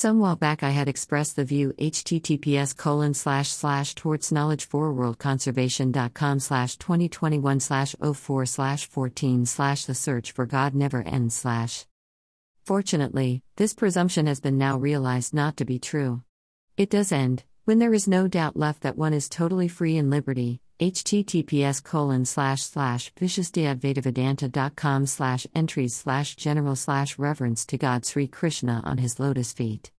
Some while back I had expressed the view https colon slash slash towards knowledge for worldconservation.com slash 2021 slash 04 slash 14 slash the search for God never ends slash. Fortunately, this presumption has been now realized not to be true. It does end, when there is no doubt left that one is totally free in liberty, https colon slash slash vishishtadvaitavedanta.com slash entries slash general slash reverence to God Sri Krishna on his lotus feet.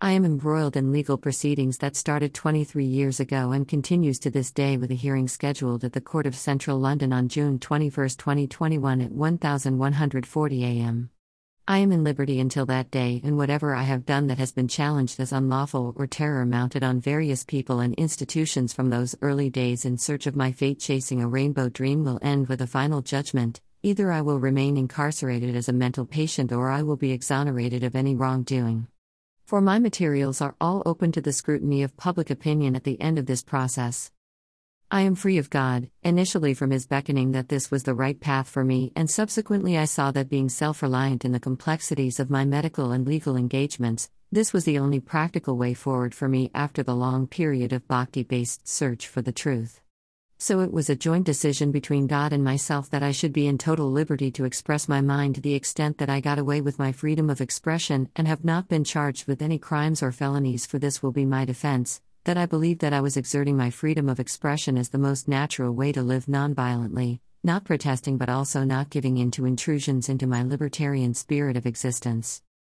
I am embroiled in legal proceedings that started 23 years ago and continues to this day with a hearing scheduled at the Court of Central London on June 21, 2021 at 1140 am. I am in liberty until that day, and whatever I have done that has been challenged as unlawful or terror mounted on various people and institutions from those early days in search of my fate chasing a rainbow dream will end with a final judgment. Either I will remain incarcerated as a mental patient or I will be exonerated of any wrongdoing. For my materials are all open to the scrutiny of public opinion at the end of this process. I am free of God, initially from His beckoning that this was the right path for me, and subsequently I saw that being self reliant in the complexities of my medical and legal engagements, this was the only practical way forward for me after the long period of bhakti based search for the truth. So it was a joint decision between God and myself that I should be in total liberty to express my mind to the extent that I got away with my freedom of expression and have not been charged with any crimes or felonies, for this will be my defense that I believed that I was exerting my freedom of expression as the most natural way to live nonviolently, not protesting but also not giving in to intrusions into my libertarian spirit of existence.